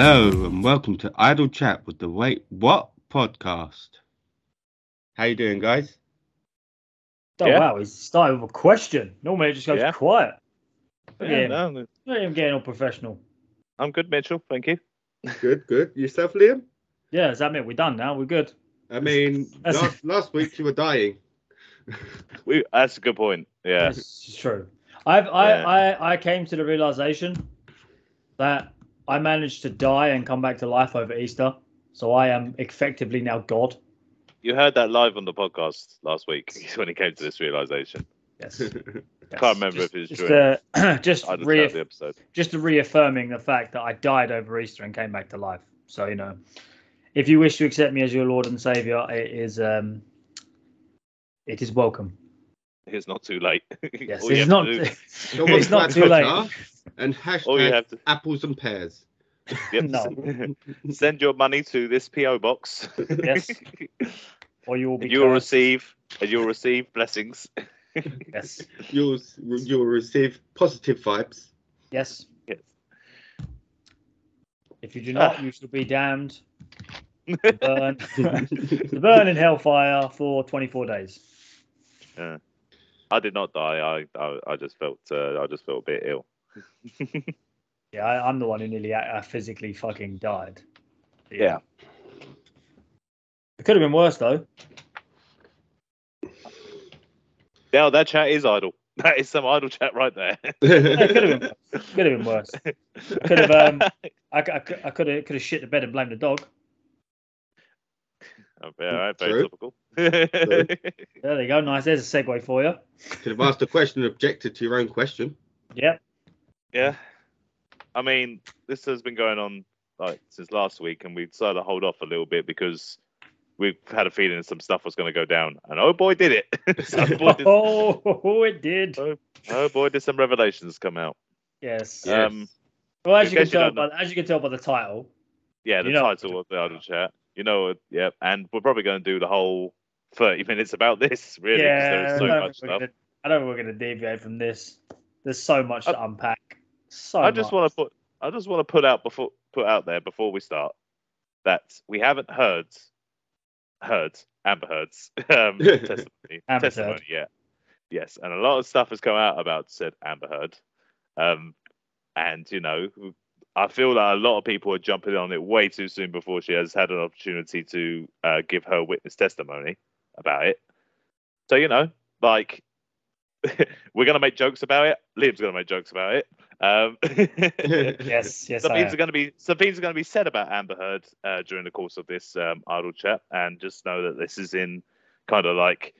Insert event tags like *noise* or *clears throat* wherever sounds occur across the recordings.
Hello and welcome to Idle Chat with the Wait What podcast. How you doing, guys? Oh Yeah. wow, he's started with a question. Normally it just goes Yeah. quiet. Yeah, Yeah. no, Not even getting all professional. I'm good, Mitchell. Thank you. Good, good. Yourself, Liam? Yeah, does that mean we're done now? We're good. I mean, last, last week you were dying. *laughs* We, that's a good point. Yeah. This is true. I've I, Yeah. I I came to the realization that I managed to die and come back to life over Easter. So I am effectively now God. You heard that live on the podcast last week *laughs* when he came to this realization. Yes. *laughs* Can't remember just, if it was just, during- uh, *clears throat* just I just re- the episode. just reaffirming the fact that I died over Easter and came back to life. So you know, if you wish to accept me as your Lord and Savior, it is um, it is welcome. It's not too late. *laughs* Yes, it's not. to do- it's not too late. And all you hashtag to apples and pears. *laughs* yep, No. send your money to this PO box. Yes. *laughs* Or you will be. and you'll cursed. receive and you'll receive blessings. *laughs* Yes. You'll you'll receive positive vibes. Yes. Yes. If you do not, you shall be damned. to Burn. to burn in hellfire for 24 days. I did not die. I I, I just felt uh, I just felt a bit ill. Yeah, I, I'm the one who nearly uh, physically fucking died. Yeah. It could have been worse though. Now that chat is idle. *laughs* That is some idle chat right there. *laughs* it could have been. Could have been worse. Could have. Um, I, c- I c- I could have could have shit the bed and blamed the dog. Oh, yeah, all right, very True. topical. *laughs* There you go. Nice. There's a segue for you. Could have asked a question and objected to your own question. Yep. yeah, I mean, this has been going on like since last week, and we decided to hold off a little bit because we've had a feeling some stuff was going to go down, and oh boy, did it! *laughs* so, oh, *laughs* boy, did, Oh, it did. oh boy, did some revelations come out. Yes. Yeah. Um, Well, as in you can case you tell by as you can tell by the title. yeah, the You know- title of the idle chat, you know, it, yeah, and we're probably going to do the whole thirty minutes about this, really, 'cause yeah. there's so I don't much think we're stuff. gonna- I don't think we're going to deviate from this. There's so much to unpack. So I just want to put I just want to put out before put out there before we start that we haven't heard heard Amber Heard's *laughs* um, *laughs* testimony, Amber testimony Heard. yet. Yes, and a lot of stuff has come out about said Amber Heard, um, and you know I feel that a lot of people are jumping on it way too soon before she has had an opportunity to uh, give her witness testimony about it. So you know, like *laughs* we're gonna make jokes about it. Liam's gonna make jokes about it. Um, *laughs* Yes, yes, some things are going to be some things are going to be said about Amber Heard uh, during the course of this um, idle chat, and just know that this is in kind of like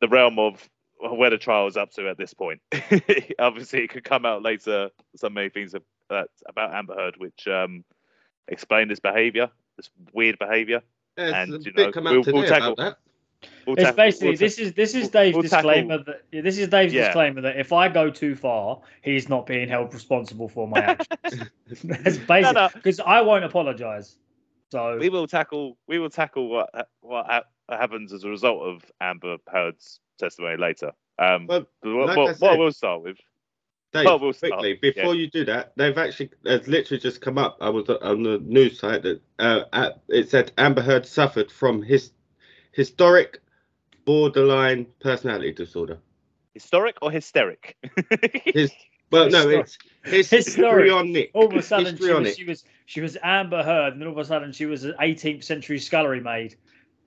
the realm of where the trial is up to at this point. *laughs* Obviously, it could come out later. So many things ab- that about Amber Heard which um, explain this behavior, this weird behavior. There's And, you know, we'll- we'll tackle- that. We'll It's tackle- basically we'll ta- this is this is Dave's we'll tackle- disclaimer that this is Dave's Yeah. disclaimer that if I go too far, he's not being held responsible for my actions. *laughs* That's basic no. because I won't apologize. So we will tackle we will tackle what what ha- happens as a result of Amber Heard's testimony later. Um, Well, what, like what, I what we'll start with. Dave, Well, we'll start, quickly before you do that, they've actually it's literally just come up. I was on the news site that uh, it said Amber Heard suffered from his historic borderline personality disorder. Historic or hysteric? *laughs* His well, no, Historic. it's his Historic. histrionic. all of a sudden she was, she was she was Amber Heard, and then all of a sudden she was an 18th century scullery maid.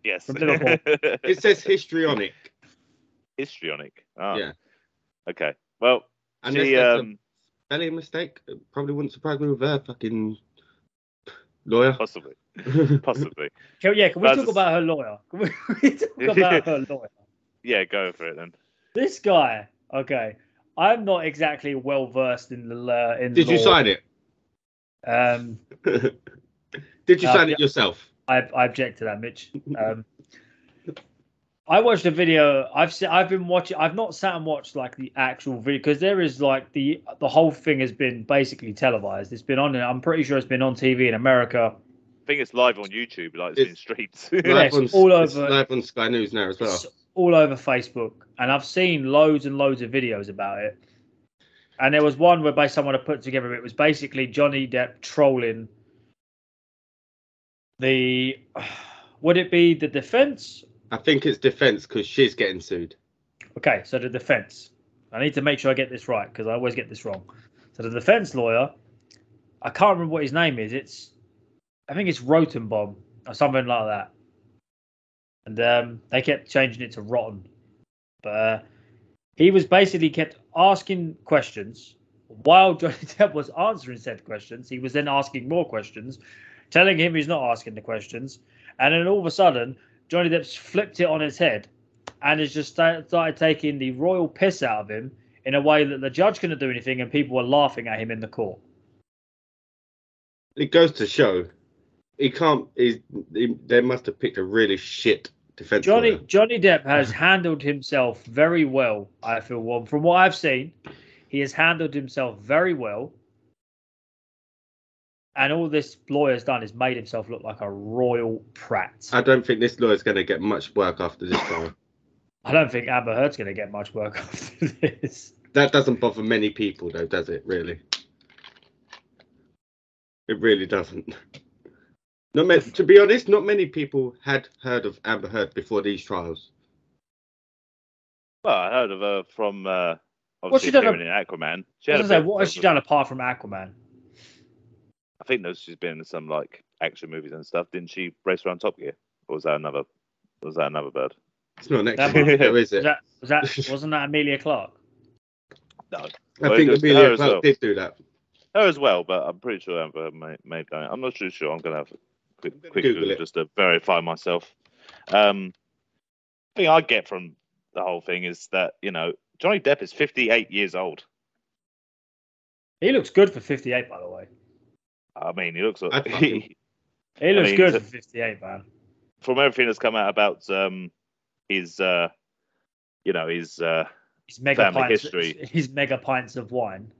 yes. From Liverpool. *laughs* It says histrionic. Histrionic. Ah, Yeah. Okay. Well, Unless she um a spelling mistake, it probably wouldn't surprise me with her fucking lawyer. possibly *laughs* possibly Can, yeah, can we That's talk about her lawyer? Can *laughs* we, can we talk *laughs* about her lawyer? yeah go for it then. This guy, okay. I'm not exactly well versed in the uh, in Did you sign it? Um, Did you Uh, sign it yourself? I, I object to that, Mitch. Um, I watched a video. I've se- I've been watching. I've not sat and watched like the actual video because there is like the the whole thing has been basically televised. It's been on. I'm pretty sure it's been on TV in America. I think it's live on YouTube, like it's, It's- in streets. Live *laughs* it's on, all it's over- live on Sky News now as well. It's all over Facebook, and I've seen loads and loads of videos about it. And there was one where by someone had put together. It was basically Johnny Depp trolling The *sighs* would it be the defense? I think it's defense because she's getting sued. Okay, so the defense. I need to make sure I get this right because I always get this wrong. So the defense lawyer, I can't remember what his name is. It's, I think it's Rotenbaum or something like that. And um, they kept changing it to Rotten, but uh, he was basically kept asking questions while *laughs* Johnny Depp was answering said questions. He was then asking more questions, telling him he's not asking the questions, and then all of a sudden Johnny Depp's flipped it on his head and has just started taking the royal piss out of him in a way that the judge couldn't do anything and people were laughing at him in the court. It goes to show he can't. He's, he, they must have picked a really shit defense. Johnny lawyer. Johnny Depp has handled himself very well. I feel well from what I've seen, he has handled himself very well. And all this lawyer's done is made himself look like a royal prat. I don't think this lawyer's going to get much work after this trial. I don't think Amber Heard's going to get much work *laughs* after this. That doesn't bother many people, though, does it? Really? It really doesn't. Not many, to be honest, not many people had heard of Amber Heard before these trials. Well, I heard of her from uh, What's she obviously done appearing in Aquaman. She had a say, bit what has she done apart from Aquaman? I think that she's been in some like action movies and stuff. Didn't she race around Top Gear? Or was that another? Was that another bird? It's not an That extra might- is Was it? *laughs* that was that *laughs* wasn't that Emilia Clarke? No, I Well, think it Emilia Clarke well. did do that. her as well, but I'm pretty sure Amber may may have done it. I'm not too sure. I'm gonna have a quick, quick Google Google it. just to verify myself. Um, thing I get from the whole thing is that you know Johnny Depp is 58 years old. He looks good for 58, by the way. I mean, he looks I'd fuck him. *laughs* he, He looks mean, good for 58, man. from everything that's come out about um his uh you know his uh He's mega Family pints. history. *laughs* his mega pints of wine.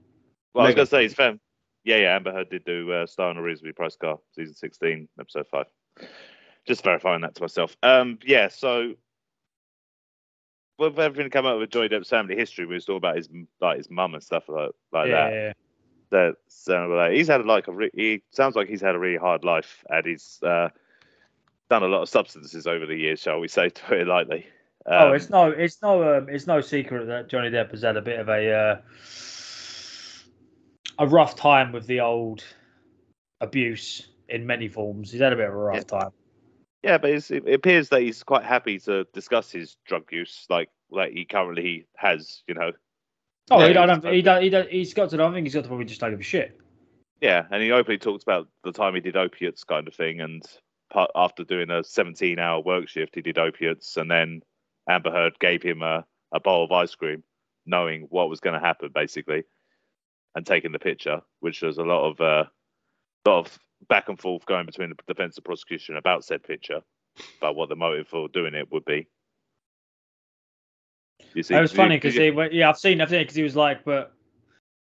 well I was gonna say his fam yeah yeah Amber Heard did do uh, Star on a Reasonably Priced Car season 16 episode 5 just verifying that to myself. Um yeah so with everything come out with Johnny Depp's family history we was talking about his like his mum and stuff like like yeah, that. Yeah, yeah. that sound like he's had like a re- he sounds like he's had a really hard life and he's uh done a lot of substances over the years shall we say *laughs* to put it lightly. Oh, Um, it's no, it's no, um, it's no secret that Johnny Depp has had a bit of a uh, a rough time with the old abuse in many forms. He's had a bit of a rough Yeah. time. Yeah, but it's, it appears that he's quite happy to discuss his drug use, like like he currently has. You know, Oh, he don't, he's he don't, he don't, he's got to. I think he's got to probably just take a shit. yeah, and he openly talks about the time he did opiates, kind of thing, and part, after doing a 17-hour work shift, he did opiates, and then Amber Heard gave him a, a bowl of ice cream, knowing what was going to happen, basically, and taking the picture, which was a lot of uh, lot of back and forth going between the defense and prosecution about said picture, about what the motive for doing it would be. You see, it was funny because he, went- yeah, I've seen, I've seen because he was like, but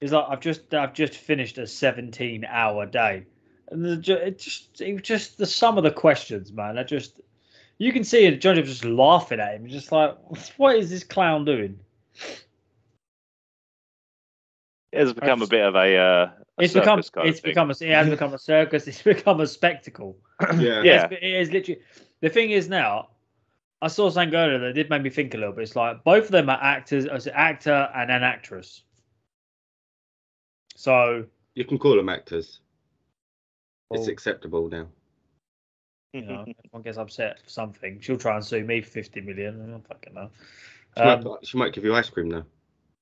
he's like, I've just, I've just finished a 17 hour day, and the, it just, it was just the sum of the questions, man. I just, you can see it. Was just laughing at him, just like, what is this clown doing? It has become a bit of a. Uh, a It's become, circus kind it's thing. become, a, it has become a circus. *laughs* It's become a spectacle. Yeah. Yeah. It's- it is literally. The thing is now, I saw something earlier that did make me think a little bit. It's like both of them are actors, as an actor and an actress. So You can call them actors. It's acceptable now. you know, if one gets upset for something, she'll try and sue me for fifty million. I don't fucking know. She, Um, might, she might give you ice cream now.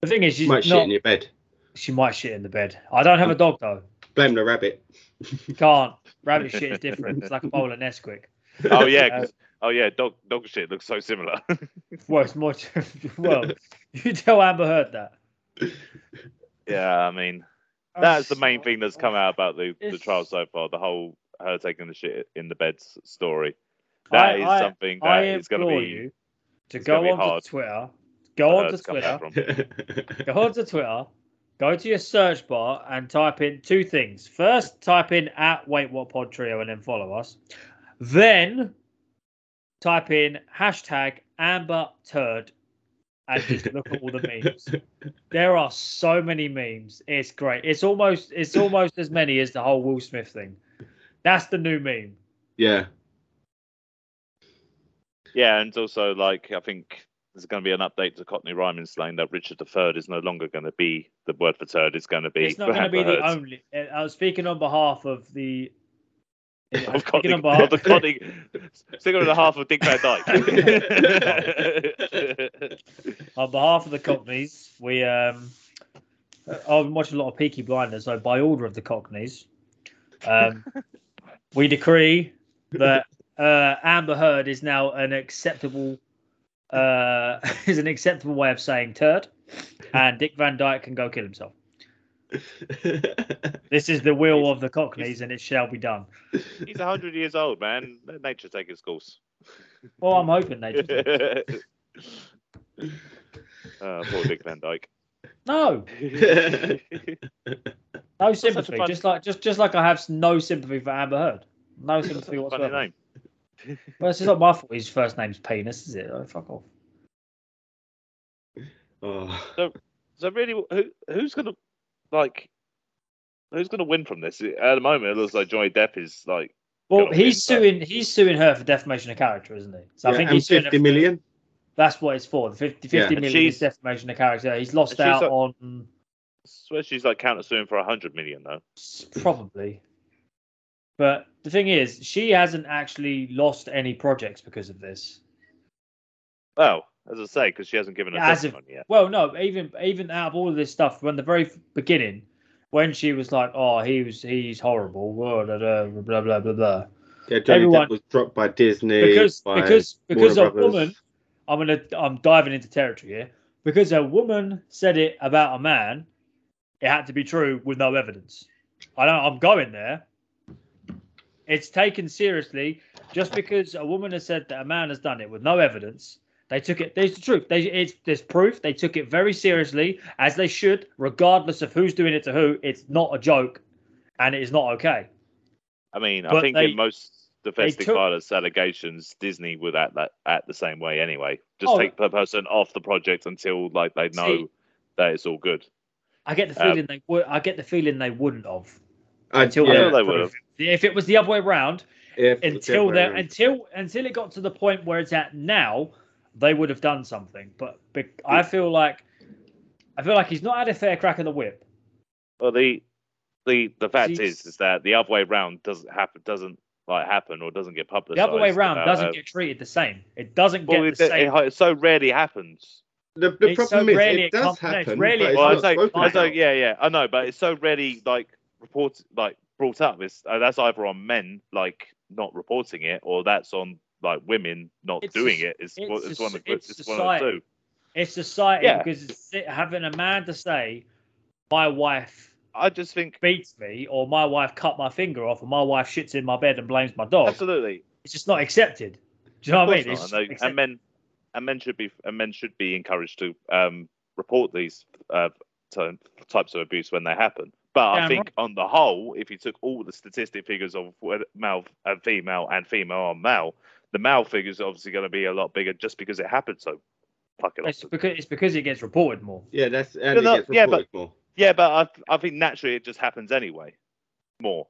the thing is, She she's might shit in your bed. She might shit in the bed. I don't have a dog though. Blame the rabbit. *laughs* Can't. Rabbit shit is different. It's like a bowl of Nesquik. oh yeah, *laughs* Uh, 'cause- oh yeah, dog dog shit looks so similar. *laughs* Well, it's more. well, you tell Amber Heard that. yeah, I mean that's the main thing that's come out about the, the trial so far. The whole her taking the shit in the bed story. That I- is I- something I that is going to implore be you to go gonna be onto hard Twitter. Go her onto to Twitter. from. Go onto Twitter. Go to your search bar and type in two things. First, type in at Wait What Pod Trio and then follow us. Then type in hashtag Amber Turd and just look at all the memes. *laughs* There are so many memes. It's great. It's almost it's almost as many as the whole Will Smith thing. That's the new meme. Yeah. Yeah, and also like I think there's going to be an update to Cockney Rhyming slang that Richard III is no longer going to be the word for turd. It's going to be. It's not going to be the only. uh, I was speaking on behalf of the. *laughs* I was Of speaking Cockney, on behalf of the Cockney, sticker and a half of Dick Van Dyke. *laughs* on behalf of the Cockneys, we um, I've been watching a lot of Peaky Blinders, so by order of the Cockneys, um, we decree that uh, Amber Heard is now an acceptable uh, *laughs* is an acceptable way of saying turd, and Dick Van Dyke can go kill himself. *laughs* This is the will of the Cockneys, and it shall be done. He's hundred years old, man. Let nature take its course. Well, I'm hoping they. do. *laughs* uh, poor Dick Van Dyke. No, no sympathy. fun- Just like just just like I have no sympathy for Amber Heard. No sympathy Funny whatsoever. Name. Well, it's not my fault. His first name's Penis, is it? Oh, fuck off. oh. So really, who who's gonna like? Who's gonna win from this? At the moment, it looks like Johnny Depp is like. Well, he's win, but- suing. He's suing her for defamation of character, isn't he? So I think and he's suing her 50 for- That's what it's for. The 50, 50 Yeah. million is defamation of character. He's lost out like- on I swear she's like counter suing for a hundred million though. probably. But the thing is, she hasn't actually lost any projects because of this. Well, as I say, because she hasn't given a As if- testimony yet. Well, no, even even out of all of this stuff, from the very beginning, when she was like, "Oh, he was he's horrible," blah blah blah blah blah blah. blah. Yeah, Johnny Everyone- Depp was dropped by Disney. because by because because a Brothers. woman i'm gonna i'm diving into territory here because a woman said it about a man it had to be true with no evidence i don't i'm going there it's taken seriously just because a woman has said that a man has done it with no evidence they took it there's the truth they it's there's proof they took it very seriously as they should regardless of who's doing it to who it's not a joke and it is not okay I mean, I think they- in most domestic took- violence allegations, Disney would act that act the same way anyway. Just Oh. take the person off the project until like they know See- that it's all good. i get the Um, feeling they would i get the feeling they wouldn't have until yeah, they they would've. If it was the other way around, if- until if- there, until until it got to the point where it's at now, they would have done something. But, but I feel like I feel like he's not had a fair crack of the whip. Well, the the the fact She's- is is that the other way round doesn't happen doesn't like happen or doesn't get published. The other way around uh, doesn't uh, get treated the same. It doesn't get Well, the it, same. it, it so rarely happens. the, the It's so problem is it it does comes- no, it's happen. rarely but it's Well, I say, I say, yeah, yeah, I know, but it's so rarely like reported, like brought up. It's uh, that's either on men like not reporting it, or that's on like women not It's doing a- it. It's, it's a it's one of it's, it's one of two. It's society Yeah. because it's having a man to say, "My wife I just think beats me," or "My wife cut my finger off," or "My wife shits in my bed and blames my dog." absolutely. It's just not accepted. Do you know what I mean? not, It's and, just they- not and men and men should be and men should be encouraged to um, report these uh, ty- types of abuse when they happen. But I think right. on the whole, if you took all the statistic figures of male and female and female on male, the male figures are obviously going to be a lot bigger just because it happened so fucking It's often. because it's because it gets reported more. Yeah, that's and No, it no, gets yeah, but- more. Yeah, but I I think naturally it just happens anyway. More.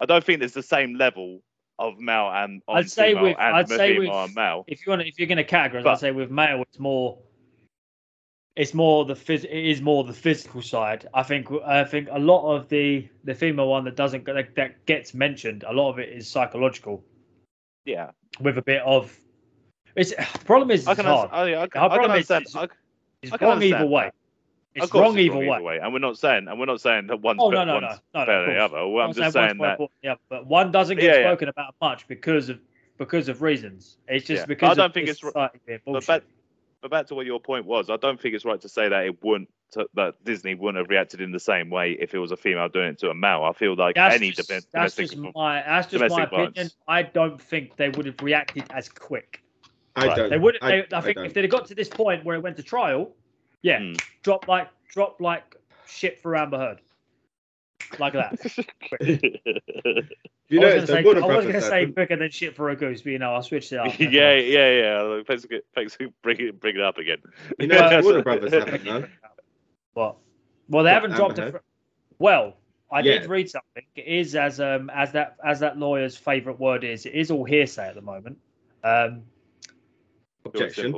I don't think there's the same level of male and on I'd say female with- and I'd say female with- on male. If you want, if you're going to categorize, But- I'd say with male, it's more. It's more the phys- It is more the physical side. I think. I think a lot of the the female one that doesn't that, that gets mentioned. A lot of it is psychological Yeah, with a bit of. It's problem is I can hard. I, I, Our I can problem is understand. it's- I- It's I wrong either way. It's of course wrong it's either way. and we're not saying, and we're not saying that one's, Oh no no no no, no better than the other. Well, I'm not just saying saying that. important than the other, but one doesn't get Yeah, yeah. spoken about much because of because of reasons. It's just Yeah. because I don't think it's r- society But but back to what your point was, I don't think it's right to say that it wouldn't to, that Disney wouldn't have reacted in the same way if it was a female doing it to a male. I feel like that's any just, dom- that's just my that's just my opinion. violence. I don't think they would have reacted as quick. I Right. don't. They would. I, They, I, I think don't. if they'd have got to this point where it went to trial, yeah, Hmm. drop like drop like shit for Amber Heard, like that. *laughs* *laughs* you I know, was gonna say, the Warner I was gonna say happened. quicker than shit for a goose, but you know, I'll switch it up. *laughs* yeah, yeah, yeah. Look, Thanks for, thanks for bringing, bringing it up again. You know, it's Warner Brothers happened, though. What? Well, they haven't dropped Amber it. Heard? Well, I Yeah. did read something. It is as um as that as that lawyer's favourite word is. It is all hearsay at the moment. Um, Pure Objection.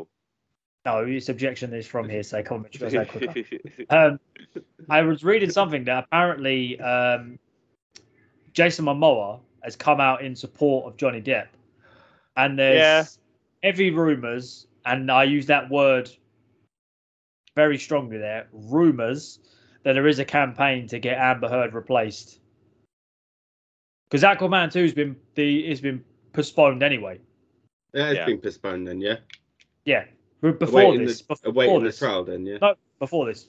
Simple. no, its objection is from hearsay. Come on, Mitch, go say it quicker. Um, I was reading something that apparently um, Jason Momoa has come out in support of Johnny Depp, and there's Yeah. heavy rumors, and I use that word very strongly there. Rumors that there is a campaign to get Amber Heard replaced because Aquaman Two has been the has been postponed anyway. Yeah, it's Yeah. been postponed then, yeah. Yeah, b- before awaiting this, the, before awaiting the trial then, yeah. No, before this.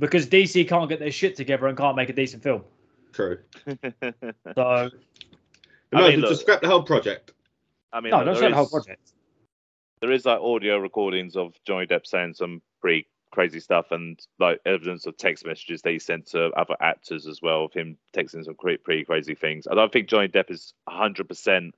Because DC can't get their shit together and can't make a decent film. True. *laughs* So I No, mean, just look- scrap the whole project. I mean, no, look, don't there show the whole project. there is like audio recordings of Johnny Depp saying some pretty crazy stuff and like evidence of text messages that he sent to other actors as well of him texting some pretty, pretty crazy things. I don't think Johnny Depp is 100%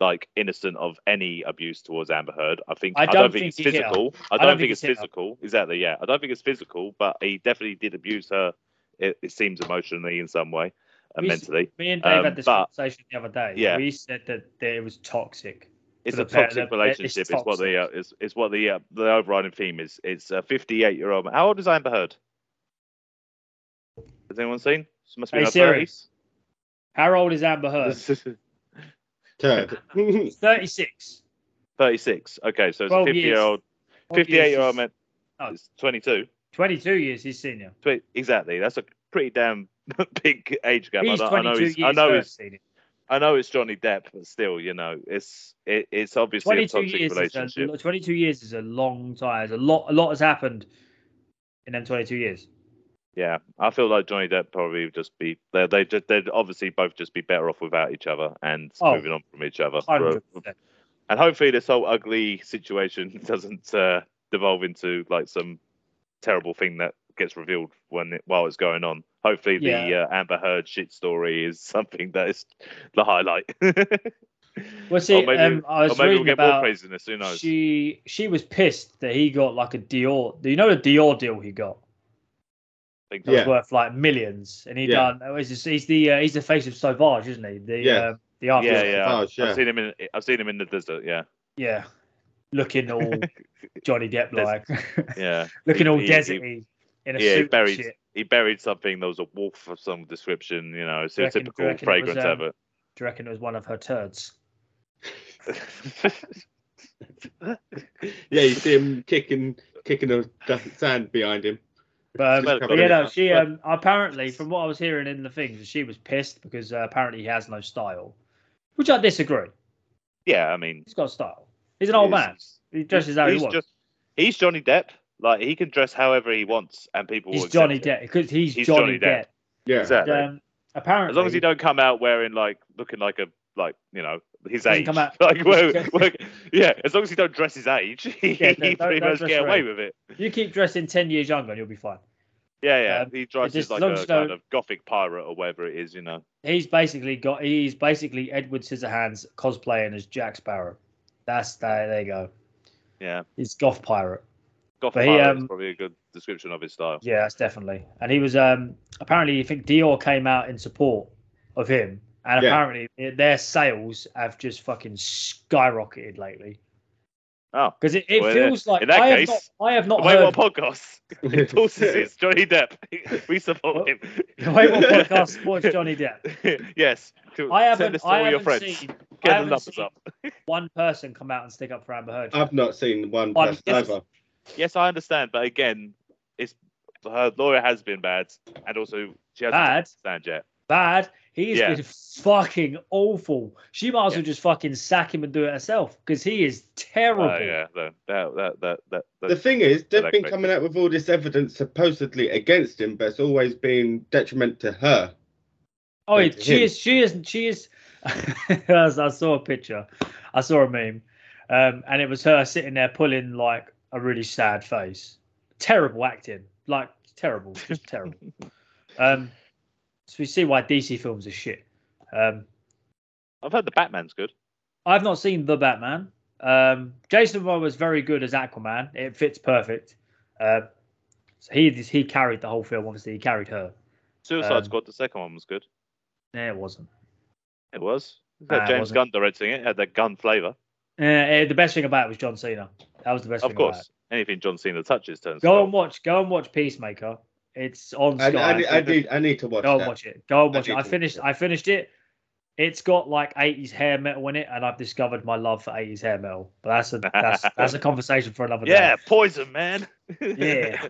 like innocent of any abuse towards Amber Heard. I think I I don't, don't think, think it's he's hit her. physical. I I don't, don't think, think it's he's hit her. physical. Exactly, yeah. I don't think it's physical, but he definitely did abuse her. It, it seems emotionally in some way and We- mentally. Me and Dave Um, had this but- conversation the other day. Yeah. We said that, that it was toxic. It's a toxic the- relationship. it's It's what the uh, is is what the uh, the overriding theme is. It's a 58 year old. How old is Amber Heard? Has anyone seen? She must be Hey, in her 30s. How old is Amber Heard? *laughs* Turd. *laughs* 36. 36. Okay, so it's a 12 50 year years. old, 12 58 year years old is- man. Oh. It's 22. 22 years he's senior. Twe- Exactly. That's a pretty damn *laughs* big age gap. He's I, know- I know 22 he's, years I know her it's senior. I know it's Johnny Depp, but still, you know, it's it, it's obviously a 22 toxic years, is relationship. a, 22 years is a long time. There's a lot, a lot has happened in them 22 years. Yeah, I feel like Johnny Depp probably would just be they they just they'd obviously both just be better off without each other and Oh, moving on from each other. 100%. And hopefully this whole ugly situation *laughs* doesn't uh, devolve into like some terrible thing that gets revealed when it, while it's going on. Hopefully the Yeah. uh, Amber Heard shit story is *laughs* something that is the highlight. *laughs* Well, see, or maybe, um, I was we'll reading get more about craziness. Who knows? she she was pissed that he got like a Dior. Do you know the Dior deal he got? I think That was Yeah. worth like millions, and he Yeah. done. oh, He's, just, he's the uh, he's the face of Sauvage, isn't he? The Yeah. uh, the artist. yeah, yeah. Sauvage, yeah. I've seen him in. I've seen him in the desert. Yeah, yeah. Looking all *laughs* Johnny Depp like, *laughs* yeah. looking He- all he- he- deserty in a yeah, suit. and buried. shit. He buried something. There was a wolf of some description. You know, it's a reckon- typical reckon it was, fragrance um, ever. Do you reckon it was one of her turds? *laughs* Yeah, you see him kicking kicking the the sand behind him. But, um, but you know, she um, apparently, from what I was hearing in the things, she was pissed because uh, apparently he has no style, which I disagree. yeah, I mean, He's got style. He's an old he's- man. He dresses how he he's wants. just he's Johnny Depp. Like he can dress however he wants, and people he's accept Johnny. Depp because he's, He's Johnny, Johnny Depp. Depp. Yeah. Exactly. Um, apparently, as long as he don't come out wearing like looking like a like you know his age. come out- *laughs* like well, well, yeah, as long as he don't dress his age, *laughs* he, Yeah, he don't- pretty much get away with it. you keep dressing ten years younger, and you'll be fine. Yeah, yeah. Um, he dresses just like a kind of gothic pirate or whatever it is, you know. He's basically got. He's basically Edward Scissorhands cosplaying as Jack Sparrow. That's that. There you go. Yeah, He's goth pirate. Goth But he, pirate is um, probably a good description of his style. Yeah, that's definitely. And he was um apparently I think Dior came out in support of him, and Yeah. apparently their sales have just fucking skyrocketed lately. Oh, Because it, it Well, in feels like in that I have not I have not Wait, heard what podcast? *laughs* endorses is Johnny Depp. *laughs* We support him. the Wait What *laughs* podcast supports Johnny Depp. yes. I haven't this to I all your haven't friends. seen I the haven't numbers seen up. one person come out and stick up for Amber Heard. I've not seen one One- person yes. either. Yes, I understand, but again, it's her lawyer has been bad, and also she hasn't Bad? stand yet. Bad. He's Yeah. been fucking awful. She might as well just fucking sack him and do it herself because he is terrible. Oh yeah, that that that that, that, that The thing is, they've been crazy. coming out with all this evidence supposedly against him, but it's always been detriment to her. Oh, Thanks it, to she him. is. She is. She is. *laughs* I saw a picture. I saw a meme, um, and it was her sitting there pulling like a really sad face. Terrible acting, like terrible, just terrible. *laughs* Um, so we see why DC films are shit. Um, I've heard the Batman's good. I've not seen the Batman. Um, Jason Momoa was very good as Aquaman. It fits perfect. Uh, so he he carried the whole film. Obviously, he carried her. Suicide Um, Squad, the second one was good. Yeah, it wasn't. It was. It Nah, had it James. Gunn directing it. It had that gun flavour. Uh, the best thing about it was John Cena. That was the best Of thing about it. course. Anything John Cena touches turns. Go and watch. Go and watch Peacemaker. It's on I, Sky. I, I need I need to watch go and that. watch it. Go and I watch it. I finished. it. I finished it. It's got like 80s hair metal in it, and I've discovered my love for 80s hair metal. But that's a that's *laughs* that's a conversation for another day. Yeah, poison, man. Yeah.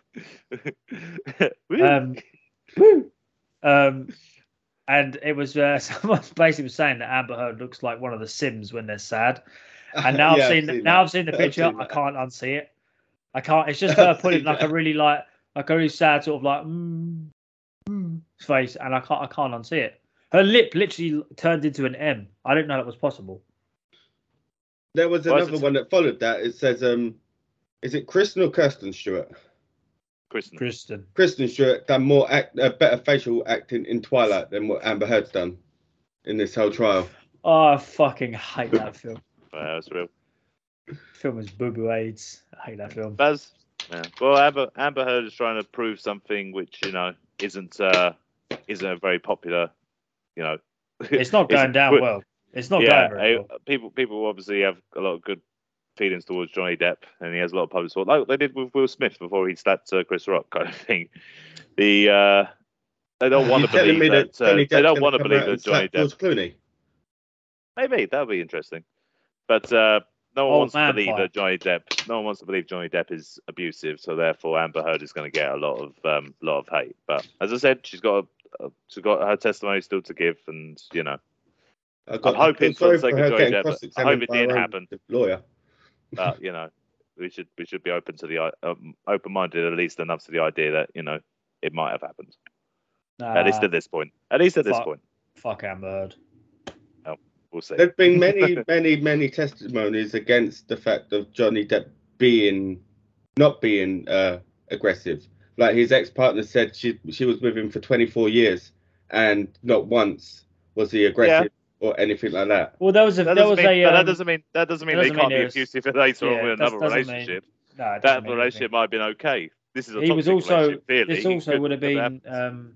*laughs* Um, um, and it was uh, *laughs* someone basically was saying that Amber Heard looks like one of the Sims when they're sad. And now Yeah, I've seen, now. I've seen the I've picture. seen I can't unsee it. I can't. It's just I've her putting seen like a really like like a really sad sort of like mm, mm, face, and I can't I can't unsee it. Her lip literally turned into an M. I didn't know that was possible. There was another it- one that followed that. It says, um, is it Kristen or Kirsten Stewart? Kristen. Kristen. Kristen Stewart done more act, uh, better facial acting in Twilight than what Amber Heard's done in this whole trial. Oh, I fucking hate that film. Uh, that's real. film is boo boo AIDS. I hate that film. Baz. Yeah. Well, Amber Amber Heard is trying to prove something which you know isn't uh isn't a very popular. You know. It's not *laughs* going down but- well. It's not yeah, going very well. people people obviously have a lot of good feelings towards Johnny Depp, and he has a lot of public support, like they did with Will Smith before he slapped uh, Chris Rock, kind of thing. The uh, they don't want to believe me that, uh, Johnny they don't want to believe that Johnny Depp. George Clooney. Maybe that'll be interesting, but uh, no one Old wants to believe fight. that Johnny Depp. No one wants to believe Johnny Depp is abusive, so therefore Amber Heard is going to get a lot of um, lot of hate. But as I said, she's got a, she's got her testimony still to give, and you know, I got- I'm hoping I'm for the sake of Johnny Depp, I hope it didn't happen. Lawyer. *laughs* but you know, we should we should be open to the um, open minded at least enough to the idea that you know it might have happened. at least at this point. At least at this point, fuck Amber Heard. We'll see. There've been many, *laughs* many, many testimonies against the fact of Johnny Depp being not being uh, aggressive. Like his ex-partner said, she she was with him for 24 years, and not once was he aggressive or anything like that. Well, there was a That there doesn't, was mean, a but that um, doesn't mean that doesn't mean that they doesn't can't mean be there's- abusive later yeah, on with that another doesn't mean- relationship. no, That relationship anything. might have been okay. This is a He was also relationship, this also would have have been um,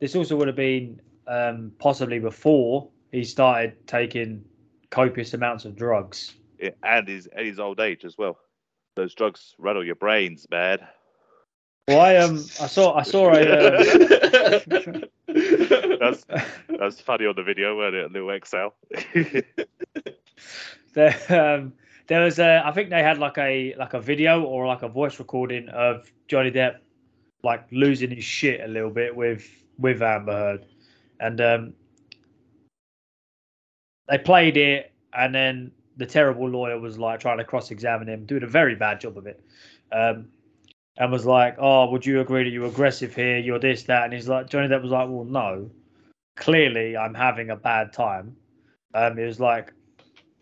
this also would have been um, possibly before he started taking copious amounts of drugs. Yeah, and his and his old age as well. Those drugs rattle your brains bad. Well, I um I saw I saw a um, *laughs* That's that's funny on the video, weren't it? A little Excel. *laughs* there, um, there was a I think they had like a like a video or like a voice recording of Johnny Depp like losing his shit a little bit with with Amber Heard, and um, they played it, and then the terrible lawyer was like trying to cross-examine him, doing a very bad job of it, um, and was like, "Oh, would you agree that you're aggressive here? You're this, that," and he's like, Johnny Depp was like, "Well, no, clearly I'm having a bad time." Um, it was like,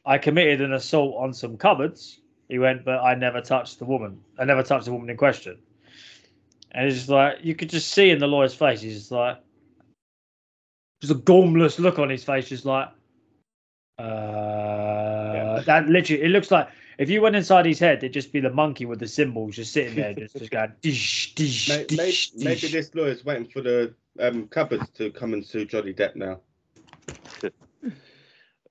I committed an assault on some cupboards. He went, but I never touched the woman. I never touched the woman in question. And it's just like you could just see in the lawyer's face, he's just like, just a gormless look on his face, just like, uh, that literally, it looks like if you went inside his head, it'd just be the monkey with the cymbals just sitting there, just, just going, *laughs* dish, dish, May- may- dish, maybe dish. this lawyer's waiting for the um, cupboards to come and sue Johnny Depp now. *laughs*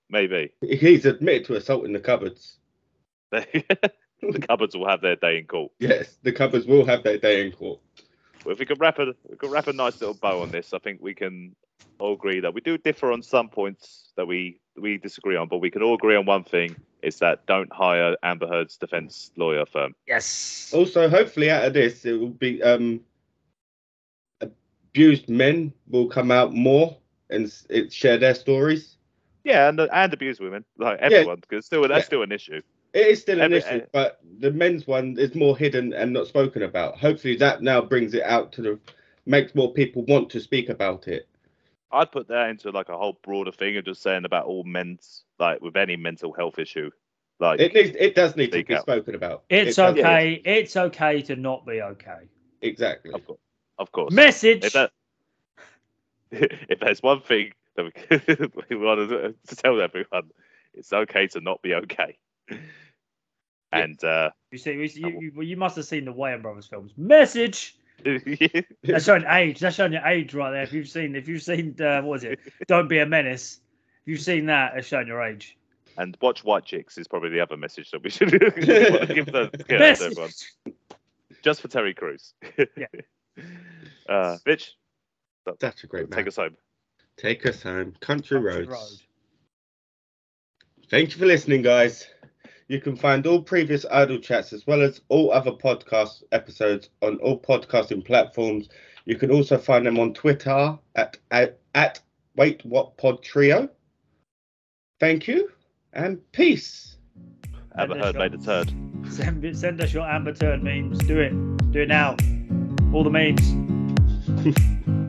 Maybe. He's admitted to assaulting the cupboards. *laughs* the cupboards will have their day in court. Yes, the cupboards will have their day in court. Well, if we could wrap a we could wrap a nice little bow on this, I think we can all agree that we do differ on some points that we we disagree on, but we can all agree on one thing: is that don't hire Amber Heard's defense lawyer firm. Yes. Also, hopefully, out of this, it will be um, abused men will come out more and it, share their stories. Yeah, and and abuse women, like everyone, because still that's Yeah. still an issue. It is still an Every- issue, but the men's one is more hidden and not spoken about. Hopefully, that now brings it out to the makes more people want to speak about it. I'd put that into like a whole broader thing of just saying about all men's like with any mental health issue, like It needs, it does need to be out. spoken about. It's It does- okay. It's okay to not be okay. Exactly. of course, of course. Message. if that *laughs* if there's one thing that we, *laughs* we want to, to tell everyone, it's okay to not be okay. And uh, You see, you, you, you, you must have seen the Wayans Brothers films. Message. That's showing age. That's showing your age right there. If you've seen, if you've seen, uh, what was it? Don't be a menace. If you've seen that, it's showing your age. and watch White Chicks is probably the other message that we should *laughs* give the give out to Message. everyone. Just for Terry Crews. Yeah. *laughs* Uh, Mitch, That's a great take man. us home. Take us home. Country, Country roads. Road. Thank you for listening, guys. You can find all previous Idle Chats as well as all other podcast episodes on all podcasting platforms. You can also find them on Twitter at at, at Wait What Pod Trio. Thank you and peace. Amber Heard made a turd. Send, send us your Amber Turd memes. Do it. Do it now. All the memes. *laughs*